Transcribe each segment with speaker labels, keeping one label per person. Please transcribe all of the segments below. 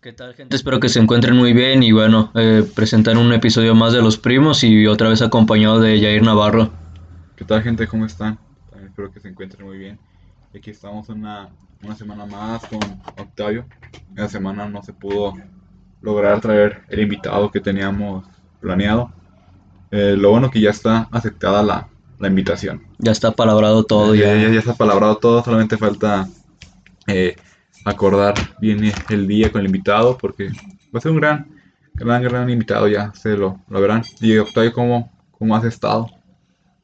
Speaker 1: ¿Qué tal, gente? Espero que se encuentren muy bien y bueno, eh, presentar un episodio más de Los Primos y otra vez acompañado de Jair Navarro.
Speaker 2: ¿Qué tal, gente? ¿Cómo están? También espero que se encuentren muy bien. Aquí estamos una, una semana más con Octavio. Esta semana no se pudo lograr traer el invitado que teníamos planeado. Eh, lo bueno que ya está aceptada la, la invitación.
Speaker 1: Ya está palabrado todo.
Speaker 2: ya,
Speaker 1: Ya,
Speaker 2: ya, ya está palabrado todo, solamente falta eh, acordar bien el día con el invitado porque va a ser un gran, gran, gran invitado, ya se lo, lo verán. Y Octavio, ¿cómo, cómo has estado?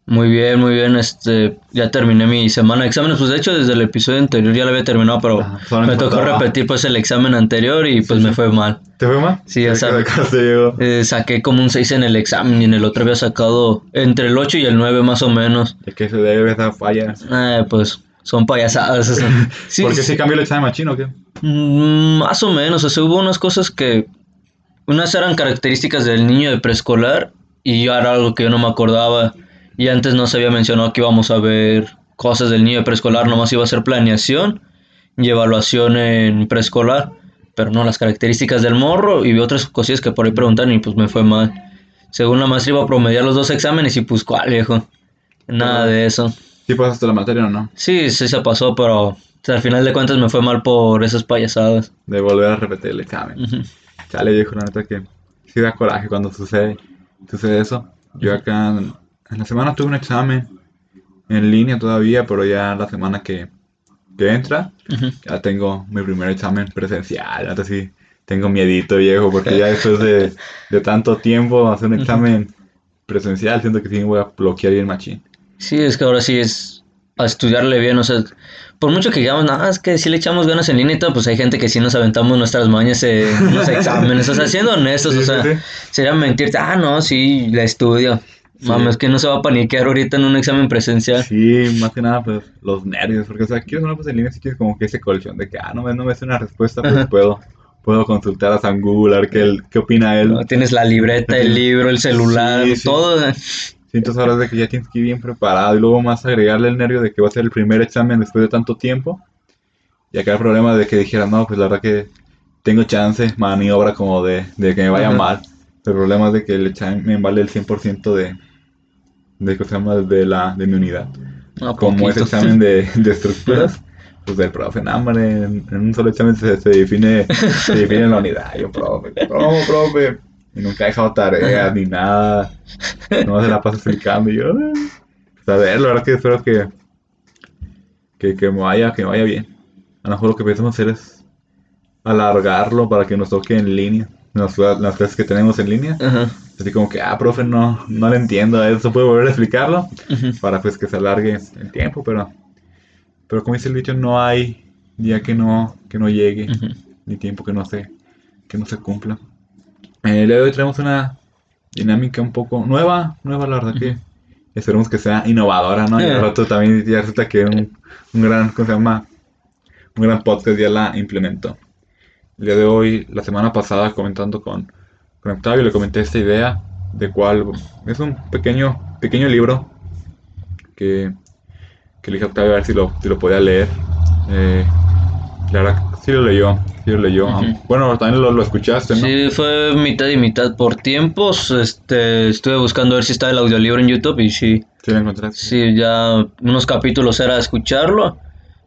Speaker 1: Muy bien, muy bien. Este, ya terminé mi semana de exámenes. Pues de hecho, desde el episodio anterior ya lo había terminado, pero
Speaker 2: Ajá, solamente
Speaker 1: me tocó
Speaker 2: faltaba-
Speaker 1: repetir pues el examen anterior y pues
Speaker 2: Sí,
Speaker 1: me
Speaker 2: sí.
Speaker 1: fue mal.
Speaker 2: ¿Te fue mal?
Speaker 1: Sí, ya
Speaker 2: ¿Qué-
Speaker 1: sabes. Eh, saqué como un 6 en el examen y en el otro había sacado entre el 8 y el 9 más o menos.
Speaker 2: ¿De qué se debe esa falla?
Speaker 1: Eh, pues son payasadas. eso. Sí,
Speaker 2: ¿Por qué
Speaker 1: sí.
Speaker 2: cambió el examen machino o qué?
Speaker 1: Mm, Más o menos, o sea, hubo unas cosas que... Unas eran características del niño de preescolar y era algo que yo no me acordaba. Y antes no se había mencionado que íbamos a ver cosas del niño de preescolar, nomás iba a ser planeación y evaluación en preescolar. Pero no, las características del morro y vi otras cosillas que por ahí preguntan y pues me fue mal. Según la maestra iba a promediar los dos exámenes y pues cuál, viejo. Nada de eso.
Speaker 2: ¿Sí pasaste la materia o no?
Speaker 1: Sí, sí se pasó, pero al final de cuentas me fue mal por esas payasadas.
Speaker 2: De volver a repetir el examen.
Speaker 1: Ujú.
Speaker 2: Chale, viejo, la neta que sí da coraje cuando sucede, sucede eso. Yo acá en, en la semana tuve un examen en línea todavía, pero ya la semana que, que entra,
Speaker 1: Ujú.
Speaker 2: ya tengo mi primer examen presencial. Neta sí, tengo miedito, viejo, porque ya después de, de tanto tiempo hacer un examen presencial, siento que sí me voy a bloquear bien machín.
Speaker 1: Sí, es que ahora sí es a estudiarle bien, o sea, por mucho que digamos, nada, es que si le echamos ganas en línea y todo, pues hay gente que sí nos aventamos nuestras mañas en los exámenes, o sea, siendo honestos,
Speaker 2: Sí,
Speaker 1: o sea,
Speaker 2: sí.
Speaker 1: sería mentirte, ah, no, sí, la estudio.
Speaker 2: Sí.
Speaker 1: Mames, que no se va a paniquear ahorita en un examen presencial.
Speaker 2: Sí, más que nada, pues, los nervios, porque, o sea, quieres una pues en línea, si quieres como que ese colchón de que, ah, no me, no me hace una respuesta, pues
Speaker 1: Ajá.
Speaker 2: puedo, puedo consultar a San Google, a ver qué, qué opina él.
Speaker 1: ¿no? Tienes la libreta, el libro, el celular,
Speaker 2: Sí, sí.
Speaker 1: todo.
Speaker 2: Sientes ahora de que ya tienes que ir bien preparado y luego más agregarle el nervio de que va a ser el primer examen después de tanto tiempo. Y acá el problema de que dijera, no, pues la verdad que tengo chance, maniobra como de, de que me vaya
Speaker 1: Ajá.
Speaker 2: mal. El problema es de que el examen vale el 100% de, de, de, la, de mi unidad.
Speaker 1: No,
Speaker 2: como ese
Speaker 1: poquito.
Speaker 2: examen de, de estructuras, pues del profe, no, hombre, en, en un solo examen se, se define, se define la unidad. Yo, profe, ¿cómo, profe? Y nunca he dejado tareas ni nada. No se la pasa explicando. Y yo, "Ah". pues a ver, la verdad que espero que, que, que me vaya, que me vaya bien. A lo mejor lo que pensamos hacer es alargarlo para que nos toque en línea. Las, las clases que tenemos en línea.
Speaker 1: Ajá.
Speaker 2: Así como que, ah, profe, no, no le entiendo. ¿Eso puede volver a explicarlo? Para pues que se alargue el tiempo, pero pero como dice el dicho, no hay día que no que no llegue, ni tiempo que no se que no se cumpla. Eh, el día de hoy tenemos una dinámica un poco nueva, nueva la verdad que esperemos que sea innovadora, ¿no? Y al
Speaker 1: Eh.
Speaker 2: rato también ya resulta que un, un gran, ¿cómo se llama? Un gran podcast ya la implementó. El día de hoy, la semana pasada, comentando con, con Octavio, le comenté esta idea de cuál es un pequeño, pequeño libro que, que le dije a Octavio a ver si lo, si lo podía leer. Eh, la verdad, sí lo leyó, sí lo leyó.
Speaker 1: Ujú.
Speaker 2: Bueno, también lo, lo escuchaste, ¿no?
Speaker 1: Sí, fue mitad y mitad por tiempos. Este, estuve buscando a ver si está el audiolibro en YouTube y sí,
Speaker 2: Sí lo encontraste.
Speaker 1: sí, ya unos capítulos era escucharlo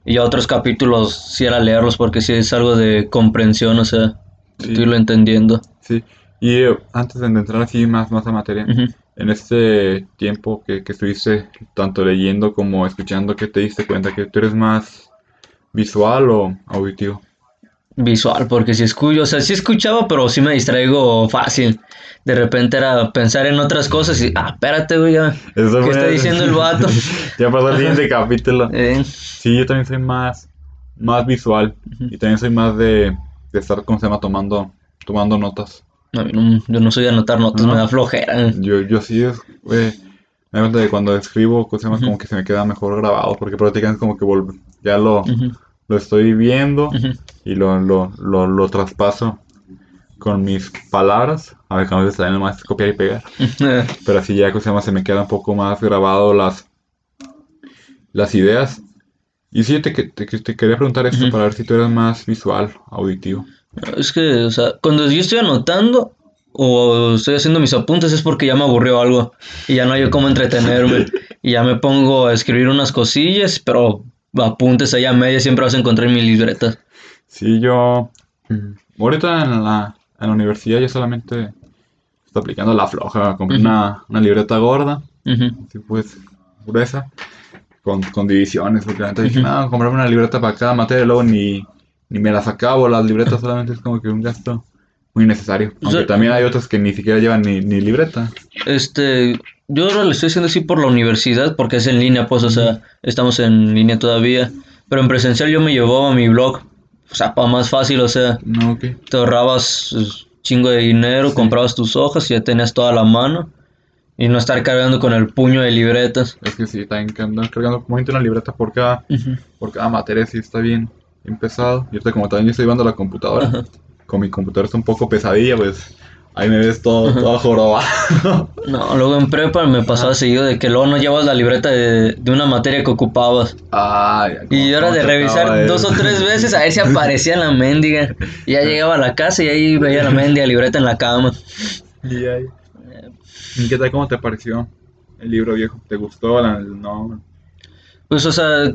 Speaker 1: y ya otros capítulos sí era leerlos porque sí es algo de comprensión, o sea,
Speaker 2: Sí.
Speaker 1: estoy lo entendiendo.
Speaker 2: Sí. Y eh, antes de entrar así más, más a materia, en este tiempo que, que estuviste tanto leyendo como escuchando, ¿qué te diste cuenta? ¿Que tú eres más visual o auditivo?
Speaker 1: Visual, porque si escucho, o sea, sí escuchaba, pero sí me distraigo fácil. De repente era pensar en otras cosas y, ah, espérate, güey, ya.
Speaker 2: Eso
Speaker 1: ¿Qué está diciendo el vato?
Speaker 2: ya pasó el siguiente capítulo.
Speaker 1: Eh,
Speaker 2: Sí, yo también soy más, más visual y también soy más de, de estar, ¿cómo se llama? Tomando, tomando notas.
Speaker 1: no- yo no soy de anotar notas,
Speaker 2: ¿No?
Speaker 1: me da flojera.
Speaker 2: Yo, yo sí, es, güey, me cuenta de cuando escribo.
Speaker 1: Ujú.
Speaker 2: Como que se me queda mejor grabado, porque prácticamente como que ya lo, lo estoy viendo y lo, lo, lo, lo traspaso con mis palabras. A ver, que a veces también nomás copiar y pegar. Pero así ya, ¿cómo se llama? Se me queda un poco más grabado las, las ideas. Y sí, te, que- te, te quería preguntar esto para ver si tú eres más visual, auditivo.
Speaker 1: Es que, o sea, cuando yo estoy anotando o estoy haciendo mis apuntes es porque ya me aburrió algo y ya no hay cómo entretenerme. y ya me pongo a escribir unas cosillas, pero apuntes allá a media siempre vas a encontrar en mi libreta.
Speaker 2: Sí, yo. Ahorita en la, en la universidad yo solamente estoy aplicando la floja. Compré una, una libreta gorda, así pues, gruesa, con, con divisiones. Porque antes dije,
Speaker 1: Ujú.
Speaker 2: no, comprarme una libreta para cada materia, luego ni, ni me las acabo. Las libretas solamente es como que un gasto muy necesario.
Speaker 1: O
Speaker 2: Aunque
Speaker 1: sea-
Speaker 2: también hay otros que ni siquiera llevan ni, ni libreta.
Speaker 1: Este, yo ahora le estoy haciendo así por la universidad porque es en línea, pues, o sea, estamos en línea todavía. Pero en presencial yo me llevaba mi blog, o sea, para más fácil, o sea,
Speaker 2: No, ok.
Speaker 1: te ahorrabas pues, chingo de dinero,
Speaker 2: Sí.
Speaker 1: comprabas tus hojas y ya tenías toda la mano. Y no estar cargando con el puño de libretas.
Speaker 2: Es que sí, también que andar cargando como una libreta por cada, por cada materia, sí está bien, bien pesado. Y ahorita como también yo estoy llevando la computadora, con mi computadora está un poco pesadilla, pues ahí me ves todo, todo jorobado.
Speaker 1: No, luego en prepa me pasaba seguido de que luego no llevas la libreta de, de una materia que ocupabas.
Speaker 2: Ay,
Speaker 1: Y era de revisar dos o tres veces a ver si aparecía la mendiga. Y ya llegaba a la casa y ahí veía la mendiga libreta en la cama.
Speaker 2: Y ahí. ¿Y qué tal? ¿Cómo te pareció el libro viejo? ¿Te gustó? La- No.
Speaker 1: Pues, o sea,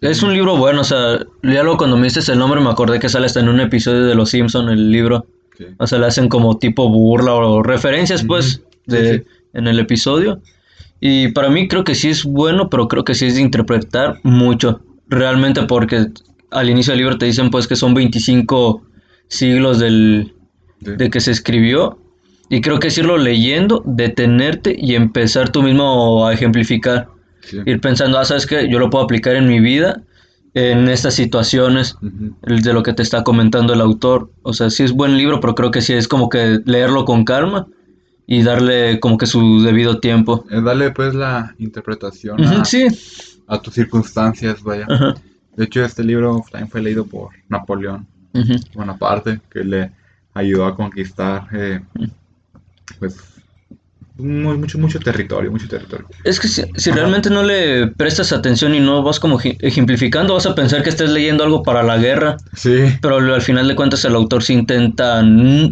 Speaker 1: es un libro bueno, o sea, ya luego cuando me diste el nombre me acordé que sale hasta en un episodio de Los Simpson el libro. O sea, le hacen como tipo burla o referencias, pues, de,
Speaker 2: Sí, sí.
Speaker 1: en el episodio. Y para mí creo que sí es bueno, pero creo que sí es de interpretar mucho. Realmente porque al inicio del libro te dicen pues que son 25 siglos del,
Speaker 2: Sí.
Speaker 1: de que se escribió. Y creo que es irlo leyendo, detenerte y empezar tú mismo a ejemplificar. Ir pensando, ah, ¿sabes qué? Yo lo puedo aplicar en mi vida, en estas situaciones de lo que te está comentando el autor. O sea, sí es buen libro, pero creo que sí es como que leerlo con calma y darle como que su debido tiempo.
Speaker 2: Es darle pues la interpretación a,
Speaker 1: sí.
Speaker 2: a tus circunstancias, vaya. De hecho, este libro también fue leído por Napoleón. Bonaparte, que le ayudó a conquistar, eh, pues, muy- mucho, mucho territorio, mucho territorio.
Speaker 1: Es que si, si realmente no le prestas atención y no vas como ej- ejemplificando, vas a pensar que estés leyendo algo para la guerra,
Speaker 2: Sí,
Speaker 1: pero al final de cuentas el autor sí intenta,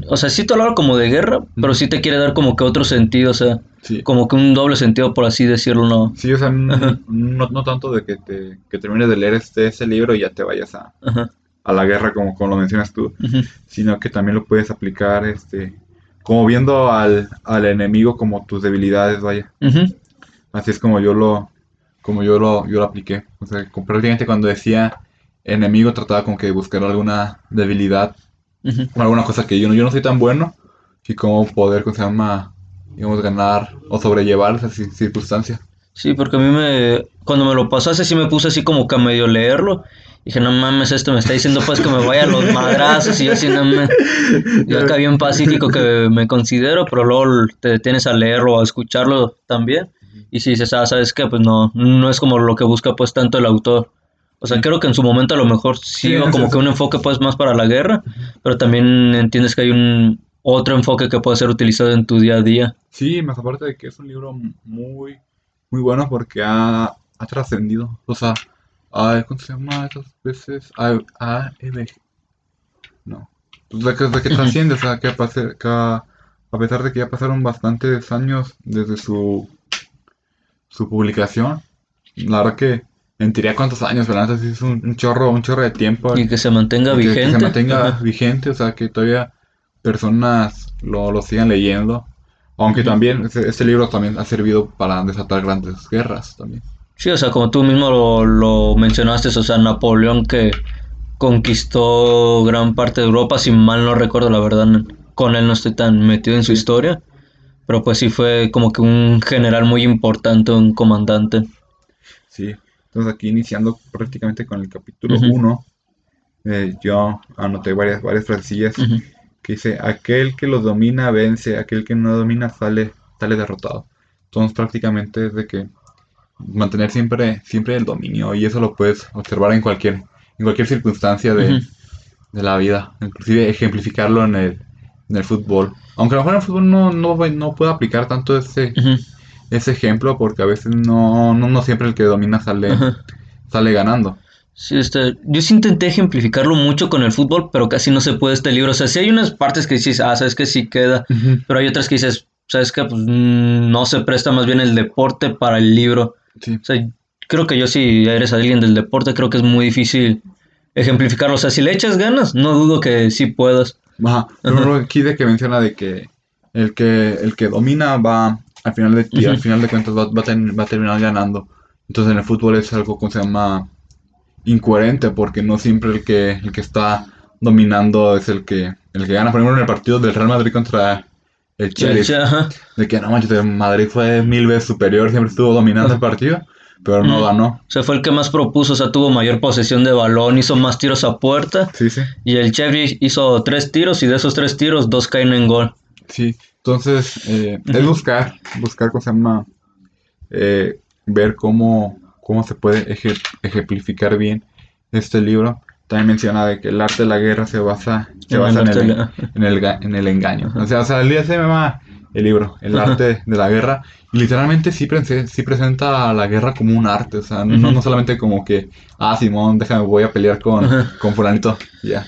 Speaker 1: o sea, sí te habla como de guerra, pero sí te quiere dar como que otro sentido, o sea,
Speaker 2: sí.
Speaker 1: como que un doble sentido, por así decirlo, ¿no?
Speaker 2: Sí, o sea, no, no tanto de que, te, que termines de leer este, ese libro y ya te vayas a,
Speaker 1: Ajá.
Speaker 2: a la guerra como, como lo mencionas tú, sino que también lo puedes aplicar, este, como viendo al, al enemigo como tus debilidades, vaya. Así es como yo lo, como yo lo, yo lo apliqué. O sea, como prácticamente cuando decía enemigo trataba como que buscar alguna debilidad, o alguna cosa que yo no, yo no soy tan bueno, y cómo poder, ¿cómo se llama? Digamos, ganar o sobrellevar esas cir- circunstancias.
Speaker 1: Sí, porque a mí me... Cuando me lo pasaste sí me puse así como que a medio leerlo. Dije, no mames, esto me está diciendo pues que me vaya a los madrazos y yo así no me... Yo acá bien pacífico que me considero, pero luego te detienes a leerlo o a escucharlo también. Y si dices, ah, ¿sabes qué? Pues no, no es como lo que busca pues tanto el autor. O sea, creo que en su momento a lo mejor sí
Speaker 2: Sí,
Speaker 1: como que un enfoque pues más para la guerra, pero también entiendes que hay un otro enfoque que puede ser utilizado en tu día a día.
Speaker 2: Sí, más aparte de que es un libro muy, muy bueno porque ha, ha trascendido. O sea, ha- ¿cómo se llama esas veces? A, a, EV. No. Pues de que, que trasciende, o sea, que a, pase- que a, a pesar de que ya pasaron bastantes años desde su, su publicación, la verdad que mentiría cuántos años, pero la neta sí es un, un chorro, un chorro de tiempo.
Speaker 1: Y que se mantenga
Speaker 2: Y que- que
Speaker 1: vigente.
Speaker 2: se mantenga
Speaker 1: Ajá.
Speaker 2: vigente, o sea, que todavía personas lo, lo sigan leyendo. Aunque también este, este libro también ha servido para desatar grandes guerras también.
Speaker 1: Sí, o sea, como tú mismo lo, lo mencionaste, o sea, Napoleón que conquistó gran parte de Europa, si mal no recuerdo, la verdad, con él no estoy tan metido en su historia, pero pues sí fue como que un general muy importante, un comandante.
Speaker 2: Sí. Entonces aquí iniciando prácticamente con el capítulo
Speaker 1: Ujú.
Speaker 2: 1, yo anoté varias, varias frasecillas
Speaker 1: Ujú.
Speaker 2: que dice, aquel que los domina vence, aquel que no domina sale, sale derrotado. Entonces prácticamente es de que mantener siempre, siempre el dominio y eso lo puedes observar en cualquier, en cualquier circunstancia de, de la vida, inclusive ejemplificarlo en el, en el fútbol. Aunque a lo mejor en el fútbol no, no, no puedo aplicar tanto ese, ese ejemplo porque a veces no, no, no siempre el que domina sale, sale ganando.
Speaker 1: Sí, este, yo sí intenté ejemplificarlo mucho con el fútbol, pero casi no se puede este libro. O sea, sí hay unas partes que dices, ah, sabes que sí queda, pero hay otras que dices, sabes que pues, mm, no se presta más bien el deporte para el libro.
Speaker 2: Sí.
Speaker 1: O sea, creo que yo si eres alguien del deporte, creo que es muy difícil ejemplificarlo. O sea, si le echas ganas, no dudo que sí puedas.
Speaker 2: Ajá. Pero aquí de que menciona de que el que el que domina va al final de al final de cuentas va, va ten- va a terminar ganando. Entonces en el fútbol es algo que se llama incoherente porque no siempre el que el que está dominando es el que el que gana. Por ejemplo en el partido del Real Madrid contra el Chelsea,
Speaker 1: Ajá.
Speaker 2: de que no manches, Madrid fue mil veces superior, siempre estuvo dominando el partido, pero no ganó.
Speaker 1: O sea, fue el que más propuso, o sea, tuvo mayor posesión de balón, hizo más tiros a puerta.
Speaker 2: Sí, sí.
Speaker 1: Y el Chevy hizo tres tiros y de esos tres tiros, dos caen en gol.
Speaker 2: Sí, entonces eh, es buscar, buscar cómo se llama, eh, ver cómo, cómo se puede eje- ejemplificar bien este libro. También menciona de que el arte de la guerra se basa, se
Speaker 1: En el
Speaker 2: basa en, el,
Speaker 1: de la-
Speaker 2: en, el, en el engaño. O sea, o sea, el día se llama el libro, el arte de la guerra, y literalmente sí, prese- sí presenta a la guerra como un arte, o sea, no, no solamente como que, ah, Simón, déjame, voy a pelear con, con fulanito, ya.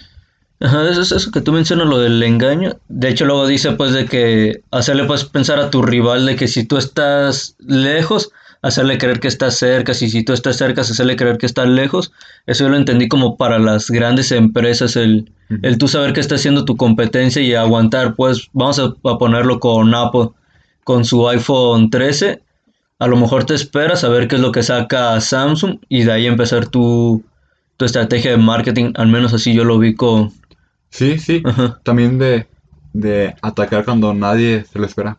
Speaker 1: Ajá, eso, eso que tú mencionas, lo del engaño. De hecho, luego dice pues de que hacerle pues pensar a tu rival de que si tú estás lejos, hacerle creer que estás cerca, si, si tú estás cerca, hacerle creer que estás lejos. Eso yo lo entendí como para las grandes empresas, el, el tú saber que está haciendo tu competencia y aguantar, pues vamos a, a ponerlo con Apple, con su iPhone 13. A lo mejor te esperas a ver qué es lo que saca Samsung y de ahí empezar tu, tu estrategia de marketing, al menos así yo lo vi con...
Speaker 2: Sí, sí.
Speaker 1: Ajá.
Speaker 2: También de, de atacar cuando nadie se lo espera.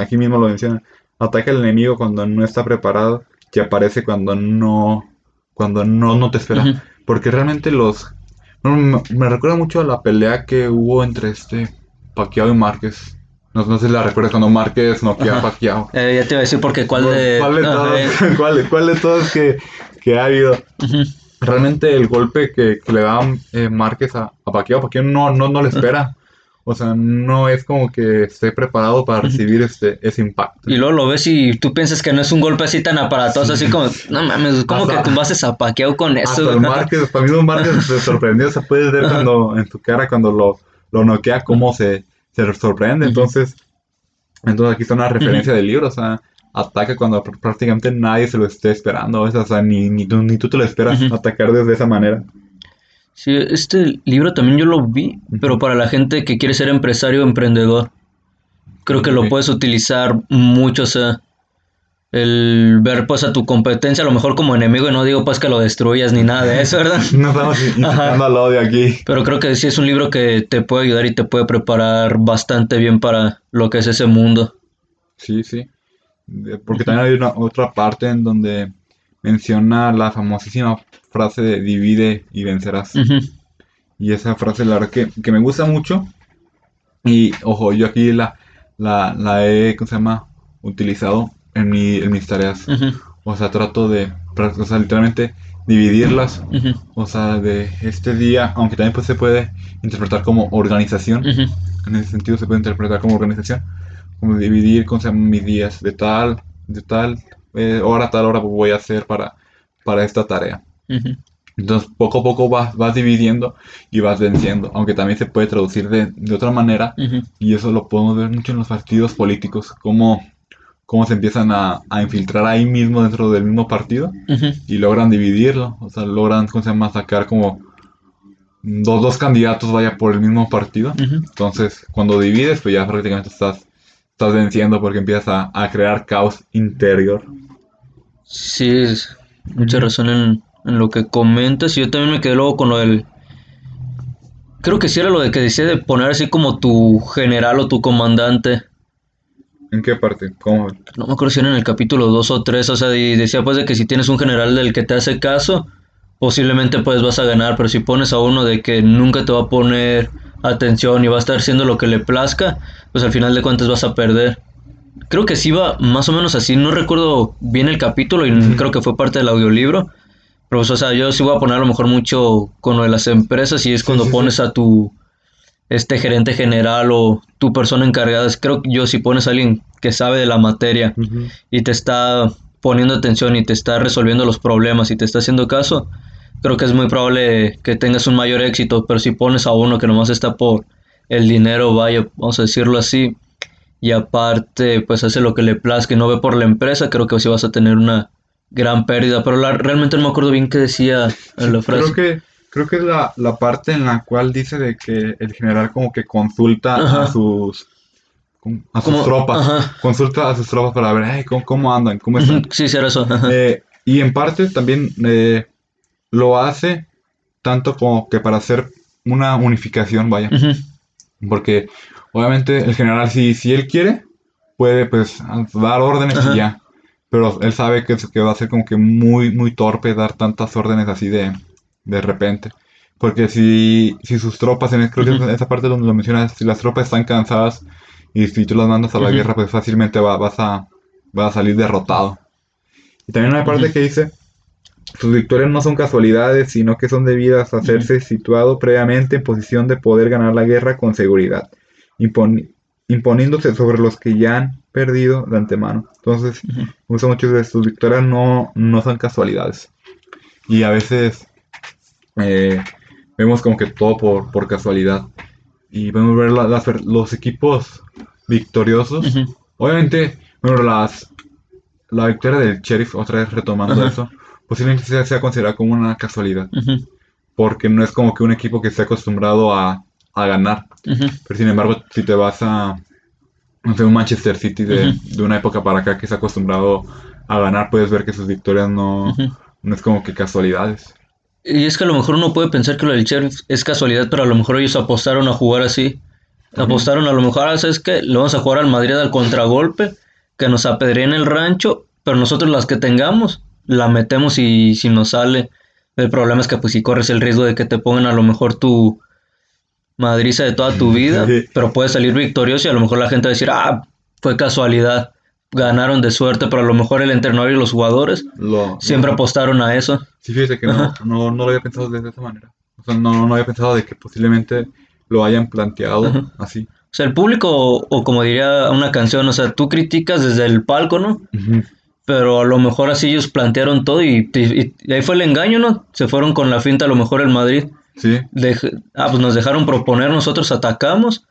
Speaker 2: Aquí mismo lo menciona. Ataca al enemigo cuando no está preparado y aparece cuando no, cuando no, no te espera. Porque realmente los... no, me, me recuerda mucho a la pelea que hubo entre este Pacquiao y Márquez. No, no sé si la recuerdas cuando Márquez noquea a. Pacquiao.
Speaker 1: Eh, ya te iba a decir porque cuál de...
Speaker 2: ¿Cuál de todos,
Speaker 1: eh,
Speaker 2: cuál, cuál de todos que, que ha habido? realmente el golpe que, que le da eh, Márquez a, a Pacquiao, Pacquiao no, no, no le espera. O sea, no es como que esté preparado para recibir este, ese impacto.
Speaker 1: Y luego lo ves y tú piensas que no es un golpe así tan aparatoso, así como, no mames, ¿cómo
Speaker 2: Hasta-
Speaker 1: que tumbaste a con eso?
Speaker 2: Hasta el Márquez, para mí un Márquez se sorprendió, se puede ver cuando, en su cara cuando lo, lo noquea, cómo se, se sorprende. Entonces, entonces aquí está una referencia del libro, o sea, ataca cuando pr- prácticamente nadie se lo esté esperando, o sea, ni, ni, tú, ni tú te lo esperas atacar desde esa manera.
Speaker 1: Sí, este libro también yo lo vi, pero para la gente que quiere ser empresario o emprendedor, creo que lo puedes utilizar mucho, o sea, el ver pues a tu competencia, a lo mejor como enemigo, y no digo pues que lo destruyas ni nada de eso, ¿verdad?
Speaker 2: No estamos incitando al odio aquí.
Speaker 1: Pero creo que sí es un libro que te puede ayudar y te puede preparar bastante bien para lo que es ese mundo.
Speaker 2: Sí, sí. Porque también hay una otra parte en donde menciona la famosísima frase de divide y vencerás. Y esa frase, la verdad que, que me gusta mucho. Y ojo, yo aquí la, la, la he, ¿cómo se llama? Utilizado en, mi, en mis tareas. O sea, trato de, o sea, literalmente dividirlas. O sea, de este día, aunque también pues, se puede interpretar como organización. En ese sentido se puede interpretar como organización, como dividir con mis días de tal, de tal eh, hora tal hora voy a hacer para, para esta tarea. Entonces poco a poco vas, vas dividiendo y vas venciendo, aunque también se puede traducir de, de otra manera y eso lo podemos ver mucho en los partidos políticos, cómo, cómo se empiezan a, a infiltrar ahí mismo dentro del mismo partido y logran dividirlo, o sea, logran, ¿cómo se llama?, sacar como dos, dos candidatos vaya por el mismo partido. Entonces, cuando divides, pues ya prácticamente estás, estás venciendo porque empiezas a, a crear caos interior.
Speaker 1: Sí, es- mucha razón en, en lo que comentas. Y yo también me quedé luego con lo del. Creo que sí era lo de que decía de poner así como tu general o tu comandante.
Speaker 2: ¿En qué parte? ¿Cómo?
Speaker 1: No me acuerdo si era en el capítulo 2 o 3. O sea, y decía pues de que si tienes un general del que te hace caso, posiblemente pues vas a ganar. Pero si pones a uno de que nunca te va a poner atención y va a estar haciendo lo que le plazca, pues al final de cuentas vas a perder. Creo que sí va más o menos así. No recuerdo bien el capítulo y creo que fue parte del audiolibro. Pero, pues, o sea, yo sí voy a poner a lo mejor mucho con lo de las empresas y es cuando
Speaker 2: sí, sí.
Speaker 1: pones a tu este gerente general o tu persona encargada. Es- Creo que yo si pones a alguien que sabe de la materia y te está poniendo atención y te está resolviendo los problemas y te está haciendo caso, creo que es muy probable que tengas un mayor éxito, pero si pones a uno que nomás está por el dinero, vaya, vamos a decirlo así, y aparte pues hace lo que le plazca y no ve por la empresa, creo que sí vas a tener una gran pérdida, pero la, realmente no me acuerdo bien qué decía en la frase.
Speaker 2: Creo que, creo que es la, la parte en la cual dice de que el general como que consulta
Speaker 1: Ajá.
Speaker 2: a sus a sus tropas,
Speaker 1: ajá.
Speaker 2: consulta a sus tropas para ver "Ay, ¿cómo, cómo andan, cómo están.
Speaker 1: Sí, sí, era eso.
Speaker 2: Eh, y en parte también eh, lo hace tanto como que para hacer una unificación, vaya. Porque obviamente el general, si, si él quiere, puede pues dar órdenes
Speaker 1: Ajá.
Speaker 2: y ya. Pero él sabe que, que va a ser como que muy, muy torpe dar tantas órdenes así de, de repente. Porque si, si sus tropas, en creo que esa parte donde lo mencionas, si las tropas están cansadas y si tú las mandas a la guerra, pues fácilmente va- vas, a, vas a salir derrotado. Y también una parte que dice, sus victorias no son casualidades, sino que son debidas a hacerse situado previamente en posición de poder ganar la guerra con seguridad, imponi- imponiéndose sobre los que ya han perdido de antemano. Entonces,
Speaker 1: Ujú.
Speaker 2: me gusta mucho de sus victorias no, no son casualidades. Y a veces eh, vemos como que todo por, por casualidad. Y podemos ver la- las ver- los equipos victoriosos. Obviamente, bueno, las, la victoria del Sheriff, otra vez retomando
Speaker 1: Ajá.
Speaker 2: eso, posiblemente sea, sea considerada como una casualidad, porque no es como que un equipo que esté acostumbrado a, a ganar. Pero sin embargo, si te vas a, no sé, un Manchester City de, de una época para acá que está acostumbrado a ganar, puedes ver que sus victorias no, no es como que casualidades.
Speaker 1: Y es que a lo mejor uno puede pensar que lo del Sheriff es casualidad, pero a lo mejor ellos apostaron a jugar así. Apostaron a lo mejor, ah, ¿sabes qué? Le vamos a jugar al Madrid al contragolpe, que nos apedreen el rancho, pero nosotros las que tengamos, la metemos y si nos sale. El problema es que pues si corres el riesgo de que te pongan a lo mejor tu madriza de toda tu vida, pero puedes salir victorioso y a lo mejor la gente va a decir, ah, fue casualidad, ganaron de suerte, pero a lo mejor el entrenador y los jugadores
Speaker 2: Lo,
Speaker 1: siempre
Speaker 2: lo-
Speaker 1: apostaron a eso.
Speaker 2: Sí, fíjate que no, no, no lo había pensado de esa manera. O sea, no, no había pensado de que posiblemente lo hayan planteado
Speaker 1: Ajá.
Speaker 2: así.
Speaker 1: O sea, el público, o, o como diría una canción, o sea, tú criticas desde el palco, ¿no? Pero a lo mejor así ellos plantearon todo y, y- y ahí fue el engaño, ¿no? Se fueron con la finta a lo mejor el Madrid.
Speaker 2: Sí,
Speaker 1: Dej- ah, pues nos dejaron proponer, nosotros atacamos.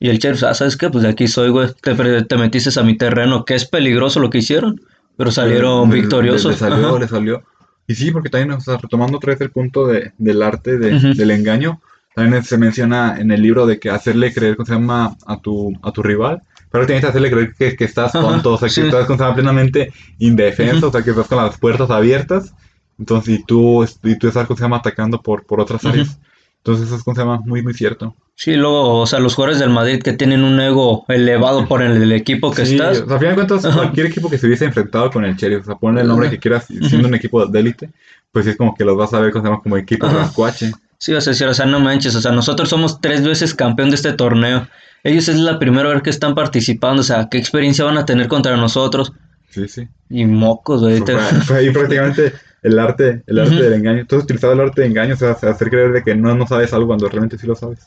Speaker 1: Y el Chelsea, ah, ¿sabes qué? Pues de aquí soy, güey. Te, te metiste a mi terreno, que es peligroso lo que hicieron. Pero salieron
Speaker 2: Le- le-
Speaker 1: victoriosos.
Speaker 2: Le, salió,
Speaker 1: Ajá.
Speaker 2: le salió. Y sí, porque también, o sea, retomando otra vez el punto de, del arte de-
Speaker 1: Ujú.
Speaker 2: del engaño, también se menciona en el libro de que hacerle creer, ¿cómo se llama? A tu, a tu rival. Pero tienes que hacerle creer que, que estás
Speaker 1: Ajá,
Speaker 2: tonto, o sea, que
Speaker 1: sí.
Speaker 2: estás plenamente indefenso,
Speaker 1: Ujú.
Speaker 2: o sea, que estás con las puertas abiertas. Entonces, y tú, y tú estás, ¿cómo se llama? Atacando por, por otras áreas. Entonces, eso es, ¿cómo se llama? Muy, muy cierto.
Speaker 1: Sí, luego, o sea, los jugadores del Madrid que tienen un ego elevado por el, el equipo que
Speaker 2: Sí,
Speaker 1: estás.
Speaker 2: o sea, a fin de cuentas, cualquier equipo que se hubiese enfrentado con el Sheriff, o sea, ponle el nombre que quieras, siendo un equipo de élite, pues sí es como que los vas a ver ¿cómo se llama? como equipo
Speaker 1: Ajá.
Speaker 2: rascuache.
Speaker 1: Sí, o sea, sí, o sea, no manches, o sea, nosotros somos tres veces campeón de este torneo. Ellos es la primera vez que están participando, o sea, ¿qué experiencia van a tener contra nosotros?
Speaker 2: Sí, sí.
Speaker 1: Y mocos, güey.
Speaker 2: Fue,
Speaker 1: te-
Speaker 2: fue ahí prácticamente el arte, el arte del engaño. Tú has utilizado el arte de engaño, o sea, hacer creer de que no, no sabes algo cuando realmente sí lo sabes.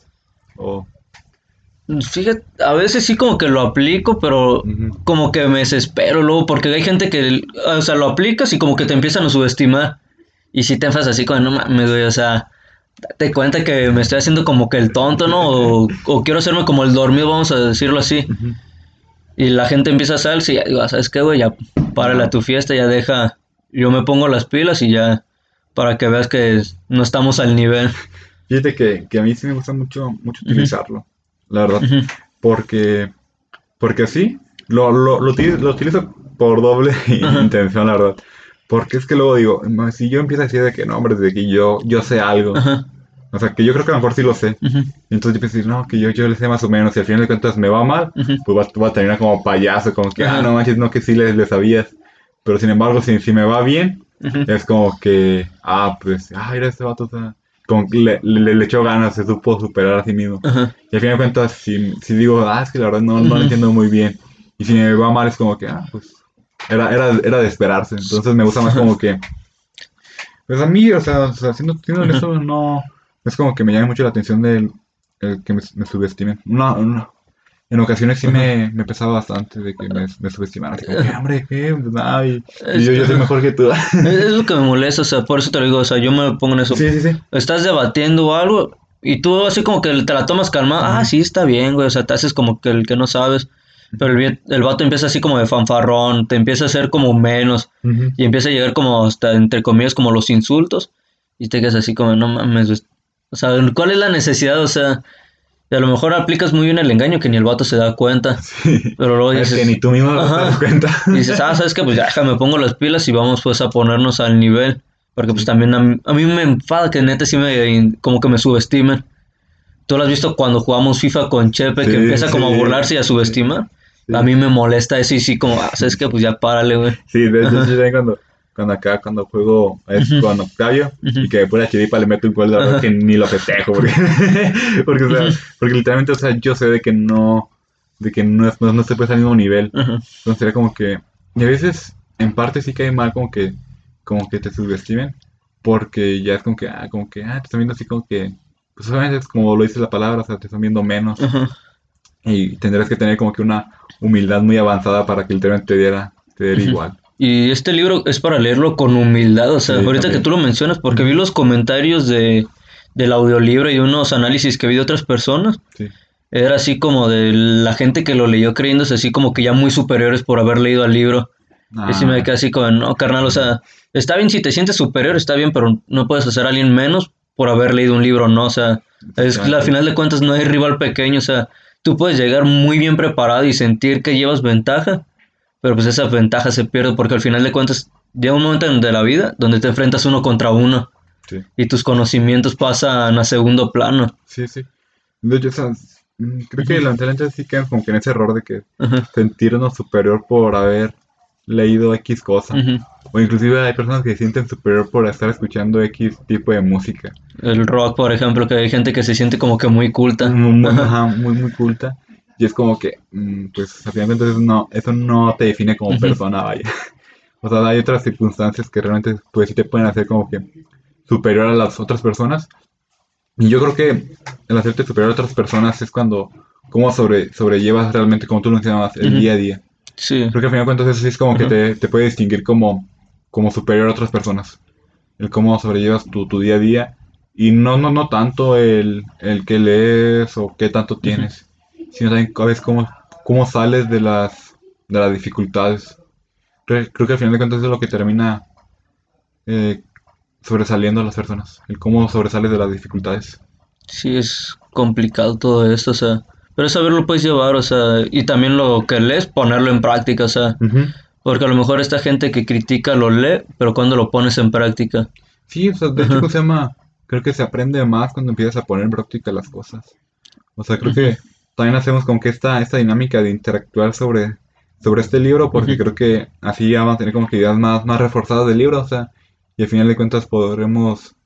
Speaker 2: O,
Speaker 1: Fíjate, a veces sí como que lo aplico, pero como que me desespero luego, porque hay gente que, o sea, lo aplicas y como que te empiezan a subestimar. Y si te enfas así como, no mames, güey, o sea, date cuenta que me estoy haciendo como que el tonto, ¿no? O, o quiero hacerme como el dormido, vamos a decirlo así. Y la gente empieza a salirse y ya digo, "Ah, ¿sabes qué, güey? Ya párale a tu fiesta, ya deja. Yo me pongo las pilas y ya, para que veas que no estamos al nivel.
Speaker 2: Fíjate que, que a mí sí me gusta mucho, mucho utilizarlo, la verdad. Porque, porque sí, lo, lo, lo, utilizo, lo utilizo por doble intención, la verdad. Porque es que luego digo, "Ma, si yo empiezo a decir de que no, hombre, de que yo, yo sé algo,
Speaker 1: Ajá,
Speaker 2: o sea, que yo creo que a lo mejor sí lo sé. entonces yo decir, no, que yo, yo le sé más o menos, y al final de cuentas me va mal, pues va, va a terminar como payaso, como que, ah, no manches, no, que sí le, le sabías. Pero sin embargo, si, si me va bien, es como que, ah, pues, ah, mira, este vato está... Como que le, le, le echó ganas, se supo superar a sí mismo. Y al fin de cuentas, si, si digo, ah, es que la verdad no, no lo entiendo muy bien. Y si me va mal, es como que, ah, pues, era, era, era de esperarse. Entonces me gusta más como que, pues a mí, o sea, o sea, siendo, siendo honesto, no, no es como que me llame mucho la atención del el que me, me subestimen. No, no. En ocasiones sí me, me pesaba bastante de que me, me subestimaran. Así como, "¿Qué, hombre, ¿qué? Pues nada, y, y yo, yo soy mejor que tú.
Speaker 1: Es, lo que me molesta, o sea, por eso te lo digo, o sea, yo me pongo en eso.
Speaker 2: sí, sí, sí.
Speaker 1: Estás debatiendo algo y tú así como que te la tomas calmada, ah, sí, está bien, güey, o sea, te haces como que el que no sabes. Pero el, el vato empieza así como de fanfarrón, te empieza a hacer como menos
Speaker 2: Ujú.
Speaker 1: y empieza a llegar como hasta, entre comillas, como los insultos y te quedas así como, no mames, o sea, ¿cuál es la necesidad? O sea, y a lo mejor aplicas muy bien el engaño que ni el vato se da cuenta,
Speaker 2: Sí.
Speaker 1: pero luego
Speaker 2: Es
Speaker 1: dices,
Speaker 2: que ni tú mismo te das cuenta.
Speaker 1: y dices, ah, ¿sabes qué? Pues ya, déjame pongo las pilas y vamos pues a ponernos al nivel. Porque pues también a mí, a mí me enfada que neta sí me, como que me subestimen. Tú lo has visto cuando jugamos FIFA con Chepe, que
Speaker 2: Sí,
Speaker 1: empieza como a burlarse y a subestimar. A mí me molesta eso y sí como, ah, ¿sabes qué? Pues ya párale, güey.
Speaker 2: Sí, de hecho, cuando, cuando acá, cuando juego, es cuando Octavio, y que de pura chiripa le meto un gol, la verdad
Speaker 1: Ajá.
Speaker 2: que ni lo festejo, porque, porque, o sea, porque literalmente, o sea, yo sé de que no, de que no, no, no se puede al mismo nivel, entonces sería como que, y a veces, en parte sí cae mal como que, como que te subestimen, porque ya es como que, ah, como que, ah, te están viendo así como que, pues obviamente es como lo dice la palabra, o sea, te están viendo menos,
Speaker 1: Ajá.
Speaker 2: y tendrás que tener como que una humildad muy avanzada para que literalmente te diera, te diera igual.
Speaker 1: Y este libro es para leerlo con humildad, o sea,
Speaker 2: Sí,
Speaker 1: ahorita
Speaker 2: también.
Speaker 1: que tú lo mencionas, porque vi los comentarios de, del audiolibro y unos análisis que vi de otras personas,
Speaker 2: Sí.
Speaker 1: era así como de la gente que lo leyó creyéndose así como que ya muy superiores por haber leído al libro. Y sí me
Speaker 2: Ah.
Speaker 1: quedé así como, no, carnal, o sea, está bien si te sientes superior, está bien, pero no puedes hacer a alguien menos por haber leído un libro, ¿no? O sea, es que al final de cuentas no hay rival pequeño, o sea, tú puedes llegar muy bien preparado y sentir que llevas ventaja, pero pues esa ventaja se pierde porque al final de cuentas llega un momento en- de la vida donde te enfrentas uno contra uno
Speaker 2: Sí,
Speaker 1: y tus conocimientos pasan a segundo plano.
Speaker 2: sí, sí. De hecho, o sea, creo que lamentablemente sí quedan como que en ese error de que
Speaker 1: Ajá,
Speaker 2: sentirnos superior por haber leído X cosa. O inclusive hay personas que se sienten superior por estar escuchando X tipo de música.
Speaker 1: El rock, por ejemplo, que hay gente que se siente como que muy culta.
Speaker 2: Muy,
Speaker 1: ajá,
Speaker 2: muy, muy culta. Y es como que, mm, pues, al final de cuentas, no, eso no te define como persona, vaya. O sea, hay otras circunstancias que realmente, pues, sí te pueden hacer como que superior a las otras personas. Y yo creo que el hacerte superior a otras personas es cuando, cómo sobre, sobrellevas realmente, como tú lo mencionabas, el día a día.
Speaker 1: Sí.
Speaker 2: Creo que al final de cuentas eso sí es como que te, te puede distinguir como, como superior a otras personas. El cómo sobrellevas tu, tu día a día. Y no, no, no tanto el, el que lees o qué tanto tienes, sino también a veces cómo, cómo sales de las, de las dificultades. Creo, creo que al final de cuentas es lo que termina eh, sobresaliendo a las personas. El cómo sobresales de las dificultades.
Speaker 1: Sí, es complicado todo esto, o sea, pero saberlo puedes llevar, o sea, y también lo que lees, ponerlo en práctica, o sea, porque a lo mejor esta gente que critica lo lee, pero cuando lo pones en práctica.
Speaker 2: Sí, o sea, de hecho,
Speaker 1: Ajá.
Speaker 2: ¿cómo se llama? Creo que se aprende más cuando empiezas a poner en práctica las cosas. O sea, creo que también hacemos como que esta, esta dinámica de interactuar sobre, sobre este libro, porque creo que así ya vamos a tener como que ideas más, más reforzadas del libro, o sea, y al final de cuentas podremos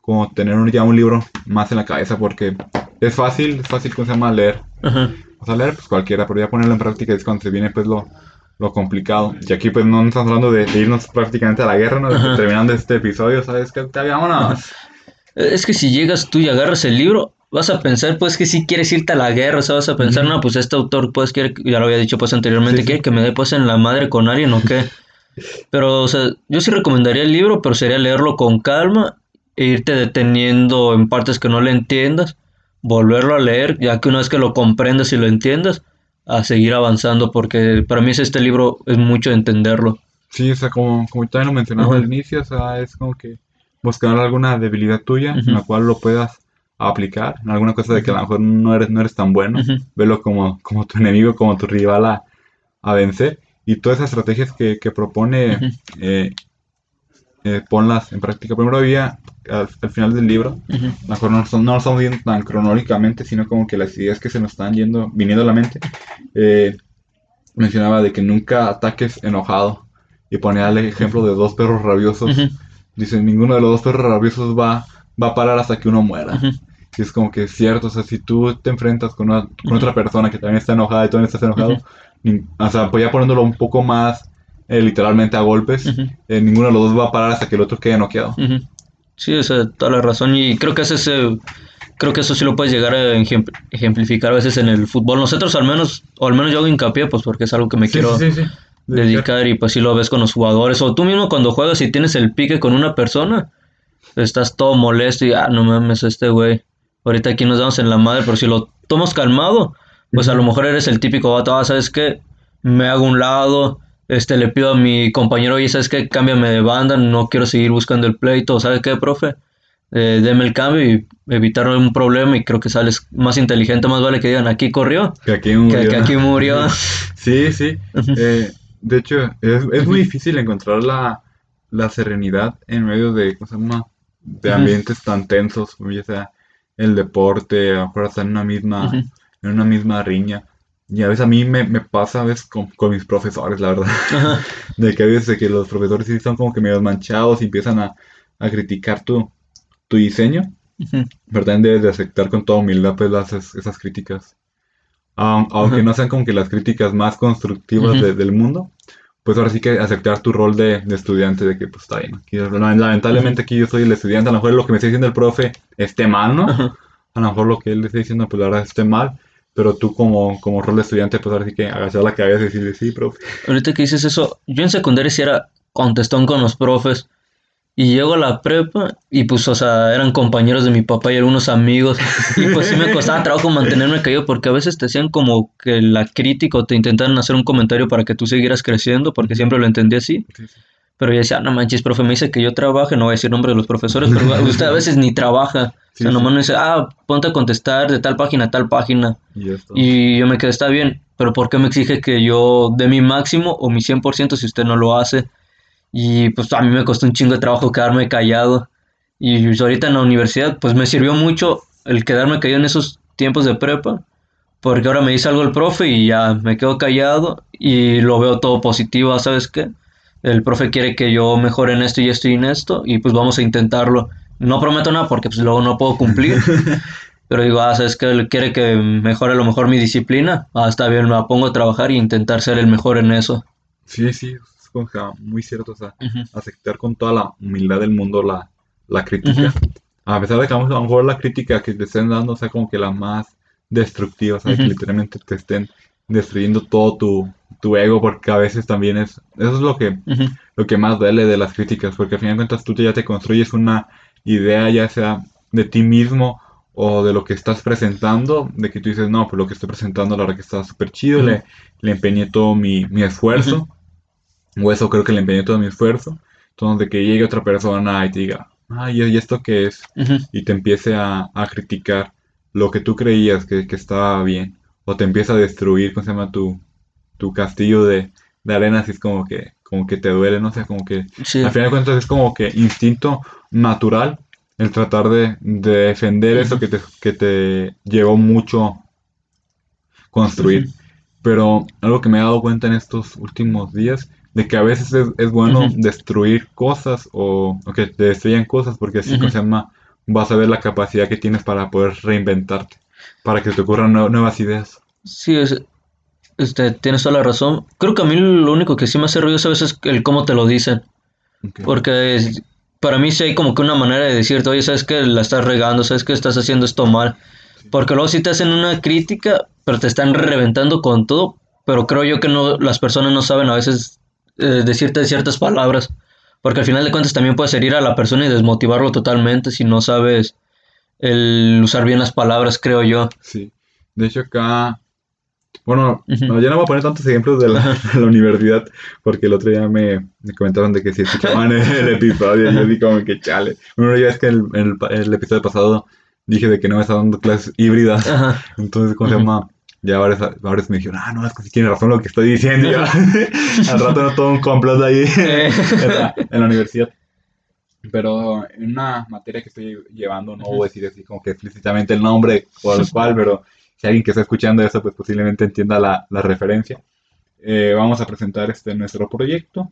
Speaker 2: como tener un, ya un libro más en la cabeza, porque es fácil, es fácil, ¿cómo se llama? Leer. O sea, leer pues cualquiera, pero ya ponerlo en práctica es cuando se viene pues lo, lo complicado. Y aquí pues no estamos hablando de, de irnos prácticamente a la guerra, ¿no? Que terminando este episodio, ¿sabes qué? Octavio, vámonos.
Speaker 1: Es que si llegas tú y agarras el libro, vas a pensar pues que si quieres irte a la guerra, o sea, vas a pensar, no, pues este autor pues quiere, ya lo había dicho pues anteriormente,
Speaker 2: Sí, sí.
Speaker 1: quiere que me dé pues en la madre con alguien o qué. Pero, o sea, yo sí recomendaría el libro, pero sería leerlo con calma e irte deteniendo en partes que no le entiendas, volverlo a leer, ya que una vez que lo comprendas y lo entiendas, a seguir avanzando, porque para mí es este libro es mucho entenderlo.
Speaker 2: Sí, o sea, como, como también lo mencionaba al inicio, o sea, es como que buscar alguna debilidad tuya en la cual lo puedas aplicar, en alguna cosa de que a lo mejor no eres, no eres tan bueno,
Speaker 1: Ujú.
Speaker 2: verlo como, como tu enemigo, como tu rival a, a vencer, y todas esas estrategias que, que propone, eh, eh, ponlas en práctica. Primero había, al, al final del libro, a lo mejor no, son- no lo estamos viendo tan cronológicamente, sino como que las ideas que se nos están yendo, viniendo a la mente, eh, mencionaba de que nunca ataques enojado, y ponía el ejemplo de dos perros rabiosos. Dice, ninguno de los dos perros rabiosos va, va a parar hasta que uno muera. Y es como que es cierto, o sea, si tú te enfrentas con, una- con otra persona que también está enojada y tú también estás enojado, o sea, pues ya poniéndolo un poco más eh, literalmente a golpes, eh, ninguno de los dos va a parar hasta que el otro quede noqueado.
Speaker 1: Ujú. Sí, o sea, toda la razón. Y creo que ese es el, creo que eso sí lo puedes llegar a ejem- ejemplificar a veces en el fútbol. Nosotros al menos, o al menos yo hago hincapié, pues porque es algo que me
Speaker 2: Sí,
Speaker 1: quiero
Speaker 2: sí, sí, sí.
Speaker 1: dedicar y pues sí lo ves con los jugadores. O tú mismo cuando juegas y tienes el pique con una persona, estás todo molesto y, ah, no mames, este güey, ahorita aquí nos damos en la madre, pero si lo tomas calmado, pues a lo mejor eres el típico vato, ah, ¿sabes qué? Me hago un lado, este, le pido a mi compañero, oye, ¿sabes qué? Cámbiame de banda, no quiero seguir buscando el pleito, ¿sabes qué, profe? Eh, deme el cambio y evitar un problema y creo que sales más inteligente, más vale que digan, aquí corrió,
Speaker 2: Que aquí murió.
Speaker 1: que aquí murió.
Speaker 2: Sí, sí. Eh, de hecho, es, es muy difícil encontrar la, la serenidad en medio de, ¿cómo se llama? de ambientes tan tensos, ya sea el deporte, a hasta en una misma, en una misma riña. Y a veces a mí me, me pasa a veces con, con mis profesores, la verdad,
Speaker 1: Ajá.
Speaker 2: de que a veces de que los profesores sí son como que medio manchados y empiezan a, a criticar tu, tu diseño,
Speaker 1: Ujú.
Speaker 2: pero también debes de aceptar con toda humildad pues las, es- esas críticas. Aun- aunque
Speaker 1: Ajá.
Speaker 2: no sean como que las críticas más constructivas de- del mundo, pues ahora sí que aceptar tu rol de, de estudiante, de que pues está bien. Aquí, lamentablemente aquí yo soy el estudiante, a lo mejor lo que me está diciendo el profe esté mal, ¿no? A lo mejor lo que él le está diciendo pues la verdad esté mal, pero tú como, como rol de estudiante pues ahora sí que agachar la cabeza y decirle sí, profe.
Speaker 1: Ahorita que dices eso, yo en secundaria sí era contestón con los profes. Y llego a la prepa y pues, o sea, eran compañeros de mi papá y algunos amigos. Y pues sí me costaba trabajo mantenerme caído porque a veces te hacían como que la crítica o te intentaban hacer un comentario para que tú siguieras creciendo, porque siempre lo entendí así.
Speaker 2: Sí, sí.
Speaker 1: Pero yo decía, "Ah, no manches, profe, me dice que yo trabaje, no voy a decir nombre de los profesores, pero usted a veces ni trabaja.
Speaker 2: Sí,
Speaker 1: o sea, nomás me dice, ah, ponte a contestar de tal página a tal página.
Speaker 2: Y.
Speaker 1: Y yo me quedé, está bien, pero ¿por qué me exige que yo dé mi máximo o mi 100% si usted no lo hace? Y pues a mí me costó un chingo de trabajo quedarme callado. Y pues, ahorita en la universidad, pues me sirvió mucho el quedarme callado en esos tiempos de prepa, porque ahora me dice algo el profe y ya me quedo callado y lo veo todo positivo, "Ah, ¿sabes qué? El profe quiere que yo mejore en esto y esto y en esto, y pues vamos a intentarlo. No prometo nada porque pues luego no puedo cumplir. Pero digo, ah, ¿sabes qué? Él quiere que mejore a lo mejor mi disciplina. Ah, está bien, me pongo a trabajar y intentar ser el mejor en eso.
Speaker 2: Sí, sí, muy cierto, o sea, aceptar con toda la humildad del mundo la, la crítica. A pesar de que a lo mejor la crítica que te estén dando sea como que la más destructiva, o sea, que literalmente te estén destruyendo todo tu, tu ego, porque a veces también es, eso es lo que, lo que más duele de las críticas, porque al final de cuentas tú ya te construyes una idea, ya sea de ti mismo o de lo que estás presentando, de que tú dices, no, pues lo que estoy presentando la verdad que está súper chido, le, le empeñé todo mi, mi esfuerzo, o eso creo que le empeñé todo mi esfuerzo, entonces de que llegue otra persona y te diga, ay, ¿y esto qué es? y te empiece a, a criticar lo que tú creías que, que estaba bien, o te empieza a destruir, ¿cómo se llama? Tu, tu castillo de, de arena, así es como que, como que te duele, no sé, como que
Speaker 1: Sí,
Speaker 2: al final de cuentas es como que instinto natural el tratar de, de defender eso que te, que te llevó mucho construir. Pero algo que me he dado cuenta en estos últimos días, de que a veces es, es bueno destruir cosas o, o que te destruyan cosas, porque así como se llama, vas a ver la capacidad que tienes para poder reinventarte, para que te ocurran nue- nuevas ideas.
Speaker 1: sí, es- este, tienes toda la razón. Creo que a mí lo único que sí me hace ruido a veces es el cómo te lo dicen. Porque es- para mí sí hay como que una manera de decirte, oye, sabes que la estás regando, sabes que estás haciendo esto mal. Porque luego sí te hacen una crítica, pero te están reventando con todo. Pero creo yo que no, las personas no saben a veces eh, decirte ciertas palabras. Porque al final de cuentas también puedes herir a la persona y desmotivarlo totalmente si no sabes el usar bien las palabras, creo yo.
Speaker 2: Sí. De hecho acá, bueno, no, ya no voy a poner tantos ejemplos de la, de la universidad, porque el otro día me, me comentaron de que si escuchaban el episodio, y yo así como que chale. Bueno, ya es que el, el, el episodio pasado dije de que no me estaba dando clases híbridas,
Speaker 1: Ajá.
Speaker 2: entonces, ¿cómo se llama? Ya varios, varios me dijeron, ah, no, es que tiene razón lo que estoy diciendo. Yo, al rato no todo un complot ahí en, la, en la universidad. Pero en una materia que estoy llevando, no voy a decir así como que explícitamente el nombre por el cual, pero si alguien que está escuchando eso, pues posiblemente entienda la, la referencia. Eh, vamos a presentar este nuestro proyecto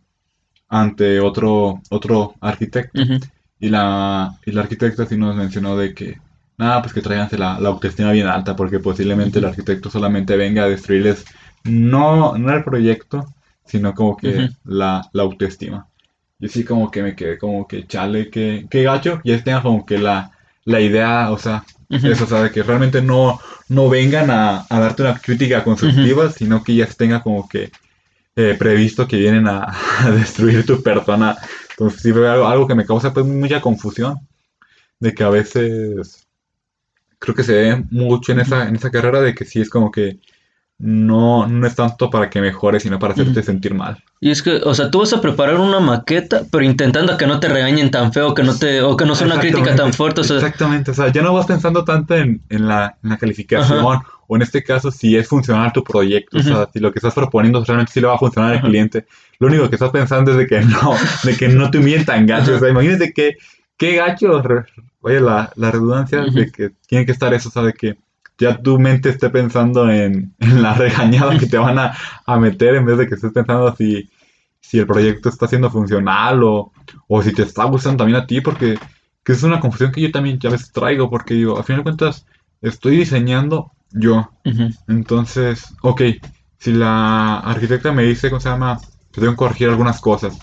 Speaker 2: ante otro, otro arquitecto.
Speaker 1: Ujú.
Speaker 2: Y la, y la arquitecta sí nos mencionó de que, nada, pues que tráiganse la, la autoestima bien alta, porque posiblemente el arquitecto solamente venga a destruirles no, no el proyecto, sino como que la, la autoestima. Yo sí como que me quedé como que chale, que, que gacho, y es tenga como que la, la idea, o sea. Eso, o sea, de que realmente no, no vengan a, a darte una crítica constructiva, sino que ya tenga como que eh, previsto que vienen a, a destruir tu persona. Entonces, sí, algo, algo que me causa pues mucha confusión, de que a veces creo que se ve mucho en esa, en esa carrera de que sí es como que no, no es tanto para que mejores, sino para hacerte
Speaker 1: Ujú.
Speaker 2: sentir mal.
Speaker 1: Y es que, o sea, tú vas a preparar una maqueta, pero intentando que no te regañen tan feo, que no te, o que no sea una crítica tan fuerte, o sea,
Speaker 2: Exactamente, o sea, ya no vas pensando tanto en, en la, en la calificación, o en este caso, si es funcional tu proyecto,
Speaker 1: Ujú.
Speaker 2: o sea, si lo que estás proponiendo realmente sí le va a funcionar al
Speaker 1: Ajá.
Speaker 2: cliente. Lo único que estás pensando es de que no, de que no te humillen tan gacho. O sea, imagínate que, qué gacho, oye, la, la redundancia
Speaker 1: Ujú.
Speaker 2: de que tiene que estar eso, de que ya tu mente esté pensando en, en la regañada que te van a, a meter en vez de que estés pensando si, si el proyecto está siendo funcional o, o si te está gustando también a ti, porque que es una confusión que yo también ya a veces traigo, porque digo, al final de cuentas, estoy diseñando yo. Entonces, ok, si la arquitecta me dice, ¿cómo se llama? Que tengo que corregir algunas cosas,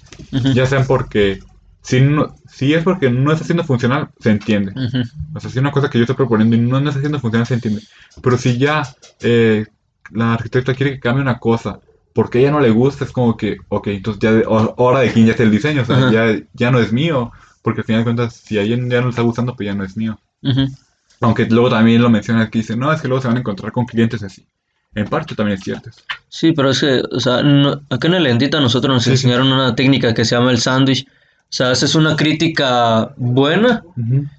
Speaker 2: ya sean porque, si, no, si es porque no está siendo funcional, se entiende. O sea, si es una cosa que yo estoy proponiendo y no, no está siendo funcional, se entiende. Pero si ya eh, la arquitecta quiere que cambie una cosa, porque a ella no le gusta, es como que, ok, entonces ya, de- ho- hora de quien ya esté el diseño, o sea, ya, ya no es mío, porque al final de cuentas, si a ella ya no le está gustando, pues ya no es mío. Aunque luego también lo menciona que dice, no, es que luego se van a encontrar con clientes así. En parte también es cierto.
Speaker 1: Sí, pero es que, o sea, no- acá en el Endita nosotros nos
Speaker 2: Sí, sí.
Speaker 1: enseñaron una técnica que se llama el sándwich. O sea, haces una crítica buena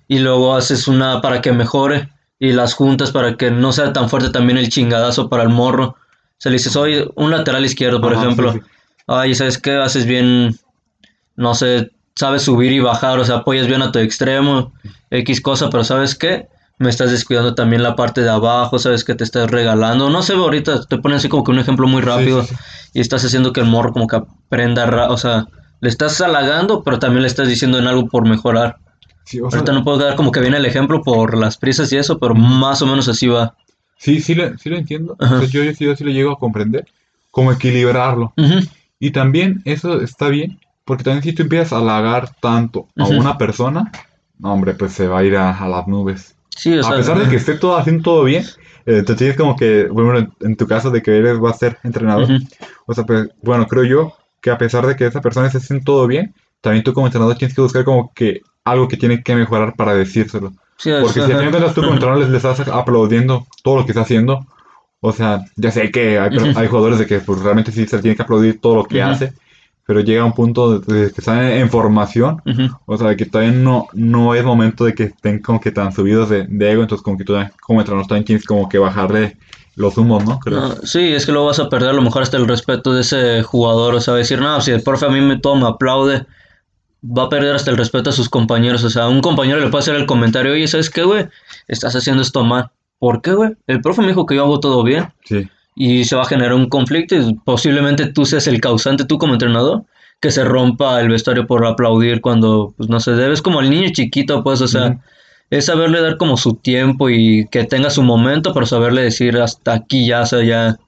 Speaker 1: y luego haces una para que mejore y las juntas para que no sea tan fuerte también el chingadazo para el morro. O sea, le dices, oye, un lateral izquierdo, por
Speaker 2: Ajá,
Speaker 1: ejemplo.
Speaker 2: sí, sí.
Speaker 1: Ay, ¿sabes qué? Haces bien, no sé, sabes subir y bajar, o sea, apoyas bien a tu extremo, X cosa, pero ¿sabes qué? Me estás descuidando también la parte de abajo, ¿sabes qué te estás regalando? No sé, ahorita te ponen así como que un ejemplo muy rápido
Speaker 2: sí,
Speaker 1: y estás haciendo que el morro como que aprenda, o sea, le estás halagando, pero también le estás diciendo en algo por mejorar.
Speaker 2: Sí, o sea,
Speaker 1: Ahorita no puedo dar como que viene el ejemplo por las prisas y eso, pero más o menos así va.
Speaker 2: sí, sí, lo, sí lo entiendo. O sea, yo, yo, sí- yo sí lo llego a comprender. Como equilibrarlo.
Speaker 1: Ujú,
Speaker 2: Y también eso está bien, porque también si tú empiezas a halagar tanto a
Speaker 1: Ujú.
Speaker 2: una persona, no, hombre, pues se va a ir a, a las nubes.
Speaker 1: Sí, o
Speaker 2: a
Speaker 1: sea,
Speaker 2: pesar de que esté todo haciendo todo bien, eh, te tienes como que, bueno, en, en tu caso de que eres, vas a ser entrenador,
Speaker 1: ujú,
Speaker 2: o sea, pues, bueno, creo yo que a pesar de que esa persona esté haciendo todo bien, también tú como entrenador tienes que buscar como que algo que tiene que mejorar para decírselo.
Speaker 1: sí,
Speaker 2: Porque si al final tú como entrenador les, les estás aplaudiendo todo lo que está haciendo, o sea, ya sé que hay, jugadores de que pues, realmente sí se le tiene que aplaudir todo lo que hace, pero llega un punto de, de que están en formación, o sea, que todavía no, no es momento de que estén como que tan subidos de, de ego, entonces como que tú como entrenador también tienes como que bajarle los humos, ¿no? Creo.
Speaker 1: No, sí, es que luego vas a perder a lo mejor hasta el respeto de ese jugador, o sea, decir, no, si el profe a mí me todo me aplaude, va a perder hasta el respeto a sus compañeros, o sea, un compañero le puede hacer el comentario, oye, ¿sabes qué, güey? Estás haciendo esto mal. ¿Por qué, güey? El profe me dijo que yo hago todo bien
Speaker 2: Sí,
Speaker 1: y se va a generar un conflicto y posiblemente tú seas el causante, tú como entrenador, que se rompa el vestuario por aplaudir cuando pues no se debe. Es como el niño chiquito, pues, o sea. Es saberle dar como su tiempo y que tenga su momento, pero saberle decir hasta aquí ya, o sea, ya,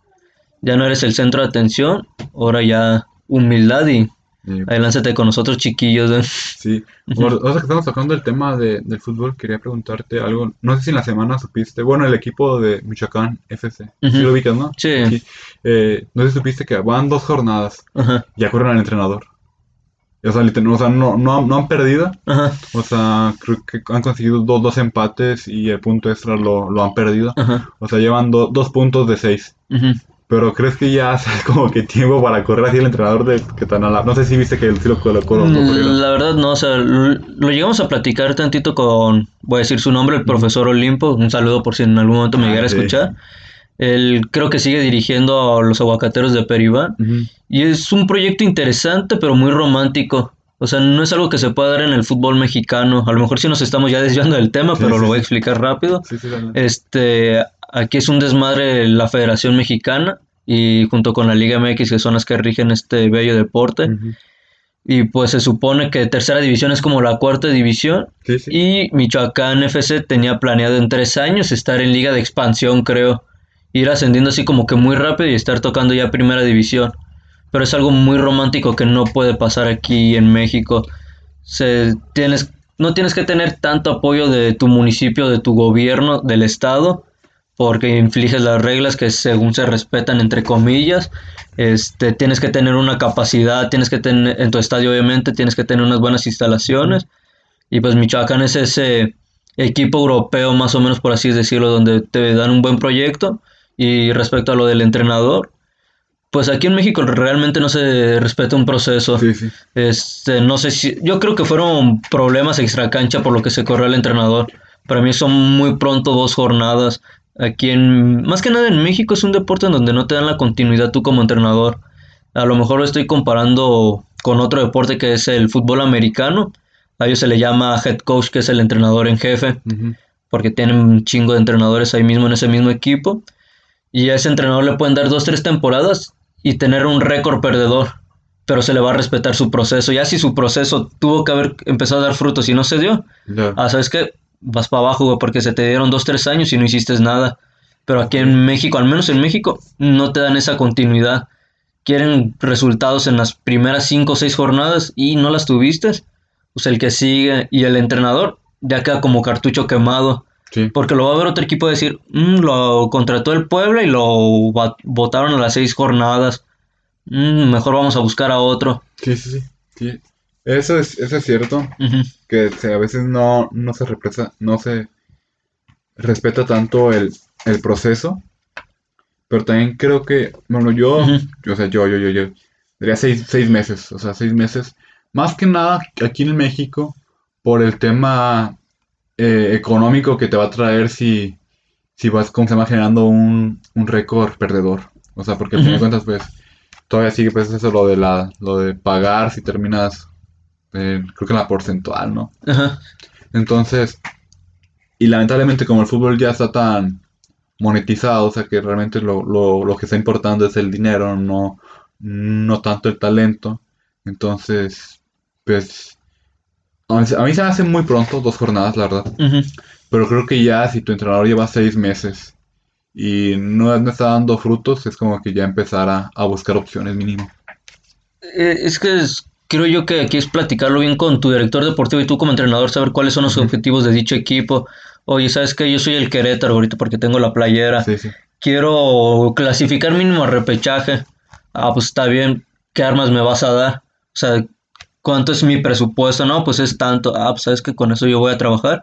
Speaker 1: ya no eres el centro de atención, ahora ya humildad y
Speaker 2: y-
Speaker 1: ahí lánzate con nosotros chiquillos. ¿eh?
Speaker 2: sí. Ahora ahora que estamos tocando el tema de, del fútbol, quería preguntarte algo. No sé si en la semana supiste, bueno, el equipo de Michoacán FC, sí
Speaker 1: Ujú.
Speaker 2: lo ubicas, ¿no?
Speaker 1: Sí.
Speaker 2: Eh, no sé si supiste que van dos jornadas,
Speaker 1: Ajá,
Speaker 2: ya corren al entrenador. O sea, o sea, no, no, han- no han perdido,
Speaker 1: ajá,
Speaker 2: o sea, creo que han conseguido dos, dos empates y el punto extra lo, lo han perdido.
Speaker 1: ajá.
Speaker 2: O sea, llevan do- dos puntos de seis. Pero ¿crees que ya es como que tiempo para correr así el entrenador de que tan a la... No sé si viste que sí lo colocó. lo- lo corrieron.
Speaker 1: Mm, La verdad no, o sea, lo, lo llegamos a platicar tantito con, voy a decir su nombre, el profesor Olimpo, un saludo por si en algún momento me
Speaker 2: Ah,
Speaker 1: llegara a
Speaker 2: sí.
Speaker 1: Él creo que sigue dirigiendo a los aguacateros de Peribán y es un proyecto interesante pero muy romántico. O sea, no es algo que se pueda dar en el fútbol mexicano. A lo mejor sí nos estamos ya desviando del tema,
Speaker 2: Sí,
Speaker 1: pero
Speaker 2: sí,
Speaker 1: lo voy a explicar rápido.
Speaker 2: Sí.
Speaker 1: Este, aquí es un desmadre la Federación Mexicana y junto con la Liga MX, que son las que rigen este bello deporte. Y pues se supone que tercera división es como la cuarta división. Y Michoacán FC tenía planeado en tres años estar en liga de expansión, creo. Ir ascendiendo así como que muy rápido y estar tocando ya primera división. Pero es algo muy romántico que no puede pasar aquí en México. Se, tienes no tienes que tener tanto apoyo de tu municipio, de tu gobierno, del estado, porque infliges las reglas que según se respetan entre comillas. Este, tienes que tener una capacidad, tienes que tener en tu estadio obviamente tienes que tener unas buenas instalaciones. Y pues Michoacán es ese equipo europeo más o menos por así decirlo donde te dan un buen proyecto y respecto a lo del entrenador, pues aquí en México realmente no se respeta un proceso.
Speaker 2: Sí, sí.
Speaker 1: Este, no sé si. Yo creo que fueron problemas extra cancha por lo que se corrió el entrenador. Para mí son muy pronto dos jornadas. Aquí en. Más que nada en México es un deporte en donde no te dan la continuidad tú como entrenador. A lo mejor estoy comparando con otro deporte que es el fútbol americano. A ellos se le llama head coach, que es el entrenador en jefe. Porque tienen un chingo de entrenadores ahí mismo en ese mismo equipo. Y a ese entrenador le pueden dar dos, tres temporadas y tener un récord perdedor. Pero se le va a respetar su proceso. Ya si su proceso tuvo que haber empezado a dar frutos y no se dio, ah, ¿sabes qué? Vas para abajo, güey, porque se te dieron dos, tres años y no hiciste nada. Pero aquí en México, al menos en México, no te dan esa continuidad. Quieren resultados en las primeras cinco o seis jornadas y no las tuviste. Pues el que sigue y el entrenador ya queda como cartucho quemado.
Speaker 2: Sí.
Speaker 1: Porque lo va a ver otro equipo decir, "Mm, lo contrató el Puebla y lo votaron a las seis jornadas. Mm, mejor vamos a buscar a otro.
Speaker 2: Sí, sí, sí. sí. Eso es, eso es cierto. Que se- a veces no, no se respeta, no se respeta tanto el, el proceso, pero también creo que, bueno, yo, yo, o sea, yo, yo, yo, yo, diría seis, seis meses, o sea, seis meses, más que nada aquí en México, por el tema eh, económico que te va a traer si, si vas, como se llama, generando un, un récord perdedor, o sea, porque al final de
Speaker 1: Ujú.
Speaker 2: cuentas, pues, todavía sigue, pues, eso, lo de la, lo de pagar si terminas, eh, creo que la porcentual, ¿no?
Speaker 1: ajá,
Speaker 2: Entonces, y lamentablemente como el fútbol ya está tan monetizado, o sea que realmente lo, lo, lo que está importando es el dinero, no, no tanto el talento. Entonces, pues, a mí, se- a mí se me hace muy pronto, dos jornadas, la verdad. Pero creo que ya si tu entrenador lleva seis meses y no, no está dando frutos, es como que ya empezar a, a buscar opciones mínimo.
Speaker 1: Eh, Es que es- creo yo que aquí es platicarlo bien con tu director deportivo y tú como entrenador, saber cuáles son los objetivos de dicho equipo. Oye, ¿sabes qué? Yo soy el Querétaro ahorita porque tengo la playera.
Speaker 2: Sí, sí.
Speaker 1: Quiero clasificar mínimo a repechaje. Ah, pues está bien. ¿Qué armas me vas a dar? O sea, ¿cuánto es mi presupuesto? No, pues es tanto. Ah, pues sabes que con eso yo voy a trabajar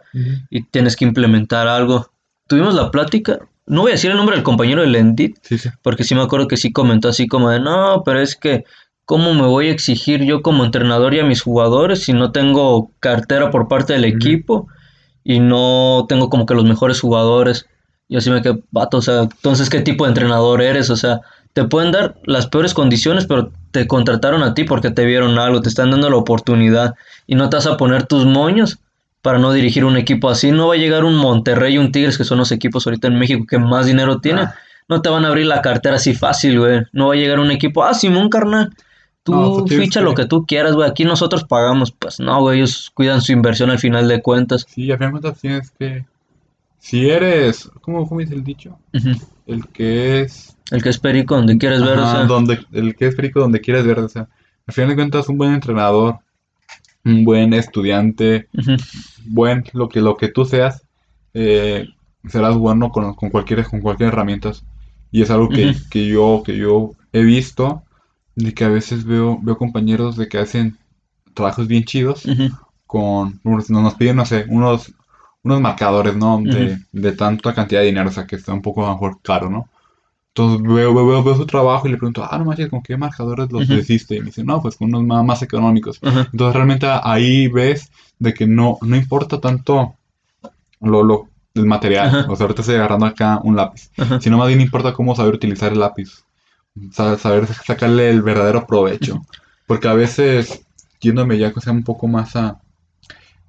Speaker 1: y tienes que implementar algo. Tuvimos la plática. No voy a decir el nombre del compañero del Endit,
Speaker 2: Sí, sí.
Speaker 1: porque sí me acuerdo que sí comentó así como de, no, pero es que, ¿cómo me voy a exigir yo como entrenador y a mis jugadores si no tengo cartera por parte del equipo y no tengo como que los mejores jugadores? Y así me quedé, vato, o sea, entonces, ¿qué tipo de entrenador eres? O sea, te pueden dar las peores condiciones, pero te contrataron a ti porque te vieron algo, te están dando la oportunidad y no te vas a poner tus moños para no dirigir un equipo así. No va a llegar un Monterrey y un Tigres, que son los equipos ahorita en México que más dinero tienen.
Speaker 2: Ah.
Speaker 1: No te van a abrir la cartera así fácil, güey. No va a llegar un equipo, ah, Simón, carnal. Tú
Speaker 2: No, pues
Speaker 1: ficha
Speaker 2: que-
Speaker 1: lo que tú quieras, güey. Aquí nosotros pagamos. Pues no, güey, ellos cuidan su inversión al final de cuentas.
Speaker 2: Sí, a fin de cuentas tienes que... Si eres... ¿Cómo, cómo dice el dicho? El que es...
Speaker 1: El que es perico, donde quieres ver, o sea.
Speaker 2: donde, el que es perico donde quieres ver, o sea, al final de cuentas un buen entrenador, un buen estudiante, buen lo que lo que tú seas, eh, serás bueno con, con cualquier con cualquier herramienta. Y es algo que, que yo que yo he visto de que a veces veo veo compañeros de que hacen trabajos bien chidos
Speaker 1: ujú.
Speaker 2: con nos nos piden no sé unos unos marcadores no de, de tanta cantidad de dinero o sea que está un poco a lo mejor caro no entonces veo, veo, veo, su trabajo y le pregunto, ah, no manches, ¿con qué marcadores los hiciste? Y me dice, no, pues con unos más, económicos. Entonces realmente ahí ves de que no, no importa tanto lo, lo, el material. O sea, ahorita estoy agarrando acá un lápiz. Sino más bien importa cómo saber utilizar el lápiz. Sa- Saber sacarle el verdadero provecho. Porque a veces, yéndome ya que sea un poco más a,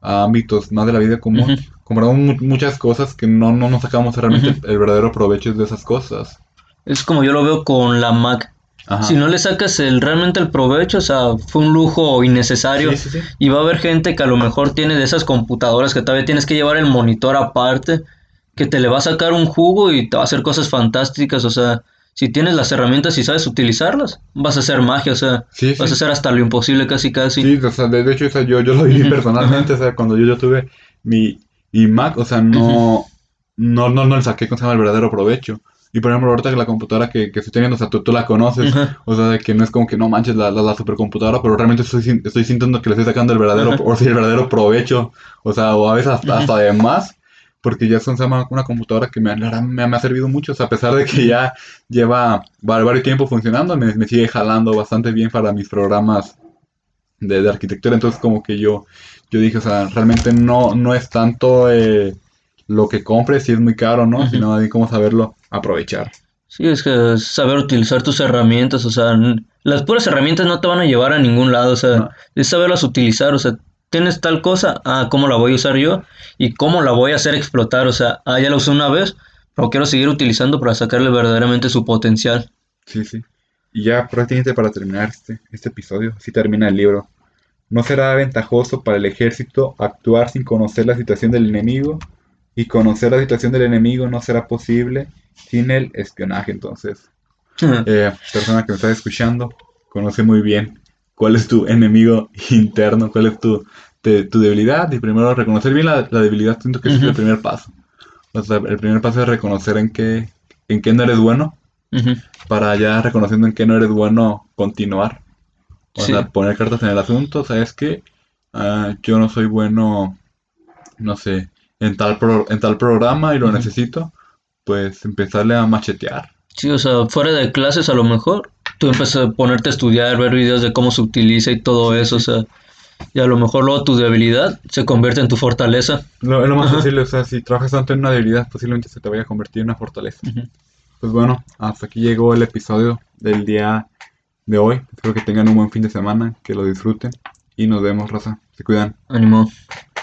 Speaker 2: a ámbitos más de la vida común, compramos mu- muchas cosas que no, no nos sacamos realmente el verdadero provecho de esas cosas.
Speaker 1: Es como yo lo veo con la Mac.
Speaker 2: Ajá.
Speaker 1: Si no le sacas el, realmente el provecho, o sea, fue un lujo innecesario.
Speaker 2: Sí, sí, sí.
Speaker 1: Y va a haber gente que a lo mejor tiene de esas computadoras que todavía tienes que llevar el monitor aparte, que te le va a sacar un jugo y te va a hacer cosas fantásticas. O sea, si tienes las herramientas y sabes utilizarlas, vas a hacer magia, o sea, vas a hacer hasta lo imposible casi casi.
Speaker 2: Sí, o sea, de, hecho, o sea, yo, yo lo viví personalmente, o sea, cuando yo, yo tuve mi iMac, o sea, no, no, no, no le saqué, ¿cómo se llama? el verdadero provecho. Y por ejemplo, ahorita que la computadora que, que estoy teniendo, o sea, tú, tú la conoces, o sea, de que no es como que no manches la, la, la supercomputadora, pero realmente estoy, estoy sintiendo que le estoy sacando el verdadero, o sea, el verdadero provecho, o sea, o a veces hasta,
Speaker 1: Ujú.
Speaker 2: hasta de más, porque ya llama una computadora que me, verdad me, me ha servido mucho, o sea, a pesar de que ya lleva va- varios tiempo funcionando, me, me sigue jalando bastante bien para mis programas de, de arquitectura, entonces como que yo, yo dije, o sea, realmente no, no es tanto eh, lo que compres, si es muy caro, ¿no?
Speaker 1: Ujú.
Speaker 2: Sino de cómo saberlo aprovechar.
Speaker 1: Sí, es que saber utilizar tus herramientas, o sea, las puras herramientas no te van a llevar a ningún lado, o sea,
Speaker 2: No.
Speaker 1: es saberlas utilizar, o sea, tienes tal cosa, ah, ¿cómo la voy a usar yo? Y cómo la voy a hacer explotar, o sea, ah, ya la usé una vez, pero quiero seguir utilizando para sacarle verdaderamente su potencial.
Speaker 2: Sí, sí. Y ya prácticamente para terminar este, este episodio, así termina el libro. ¿No será ventajoso para el ejército actuar sin conocer la situación del enemigo? Y conocer la situación del enemigo no será posible sin el espionaje. Entonces, eh, persona que me estás escuchando, conoce muy bien cuál es tu enemigo interno, cuál es tu, te- tu debilidad. Y primero reconocer bien la, la debilidad, siento que ese es el primer paso. O sea, el primer paso es reconocer en qué, en qué no eres bueno para ya reconociendo en qué no eres bueno, continuar. O
Speaker 1: Sí.
Speaker 2: sea, poner cartas en el asunto, ¿sabes qué? Ah, yo no soy bueno, no sé, en tal, pro- en tal programa y lo necesito, pues empezarle a machetear.
Speaker 1: Sí, o sea, fuera de clases a lo mejor, tú empiezas a ponerte a estudiar, ver videos de cómo se utiliza y todo eso, o sea, y a lo mejor luego tu debilidad se convierte en tu fortaleza.
Speaker 2: Lo, es lo más
Speaker 1: Ajá.
Speaker 2: posible, o sea, si trabajas tanto en una debilidad, posiblemente se te vaya a convertir en una fortaleza. Pues bueno, hasta aquí llegó el episodio del día de hoy. Espero que tengan un buen fin de semana, que lo disfruten y nos vemos, raza. Se cuidan.
Speaker 1: Ánimo.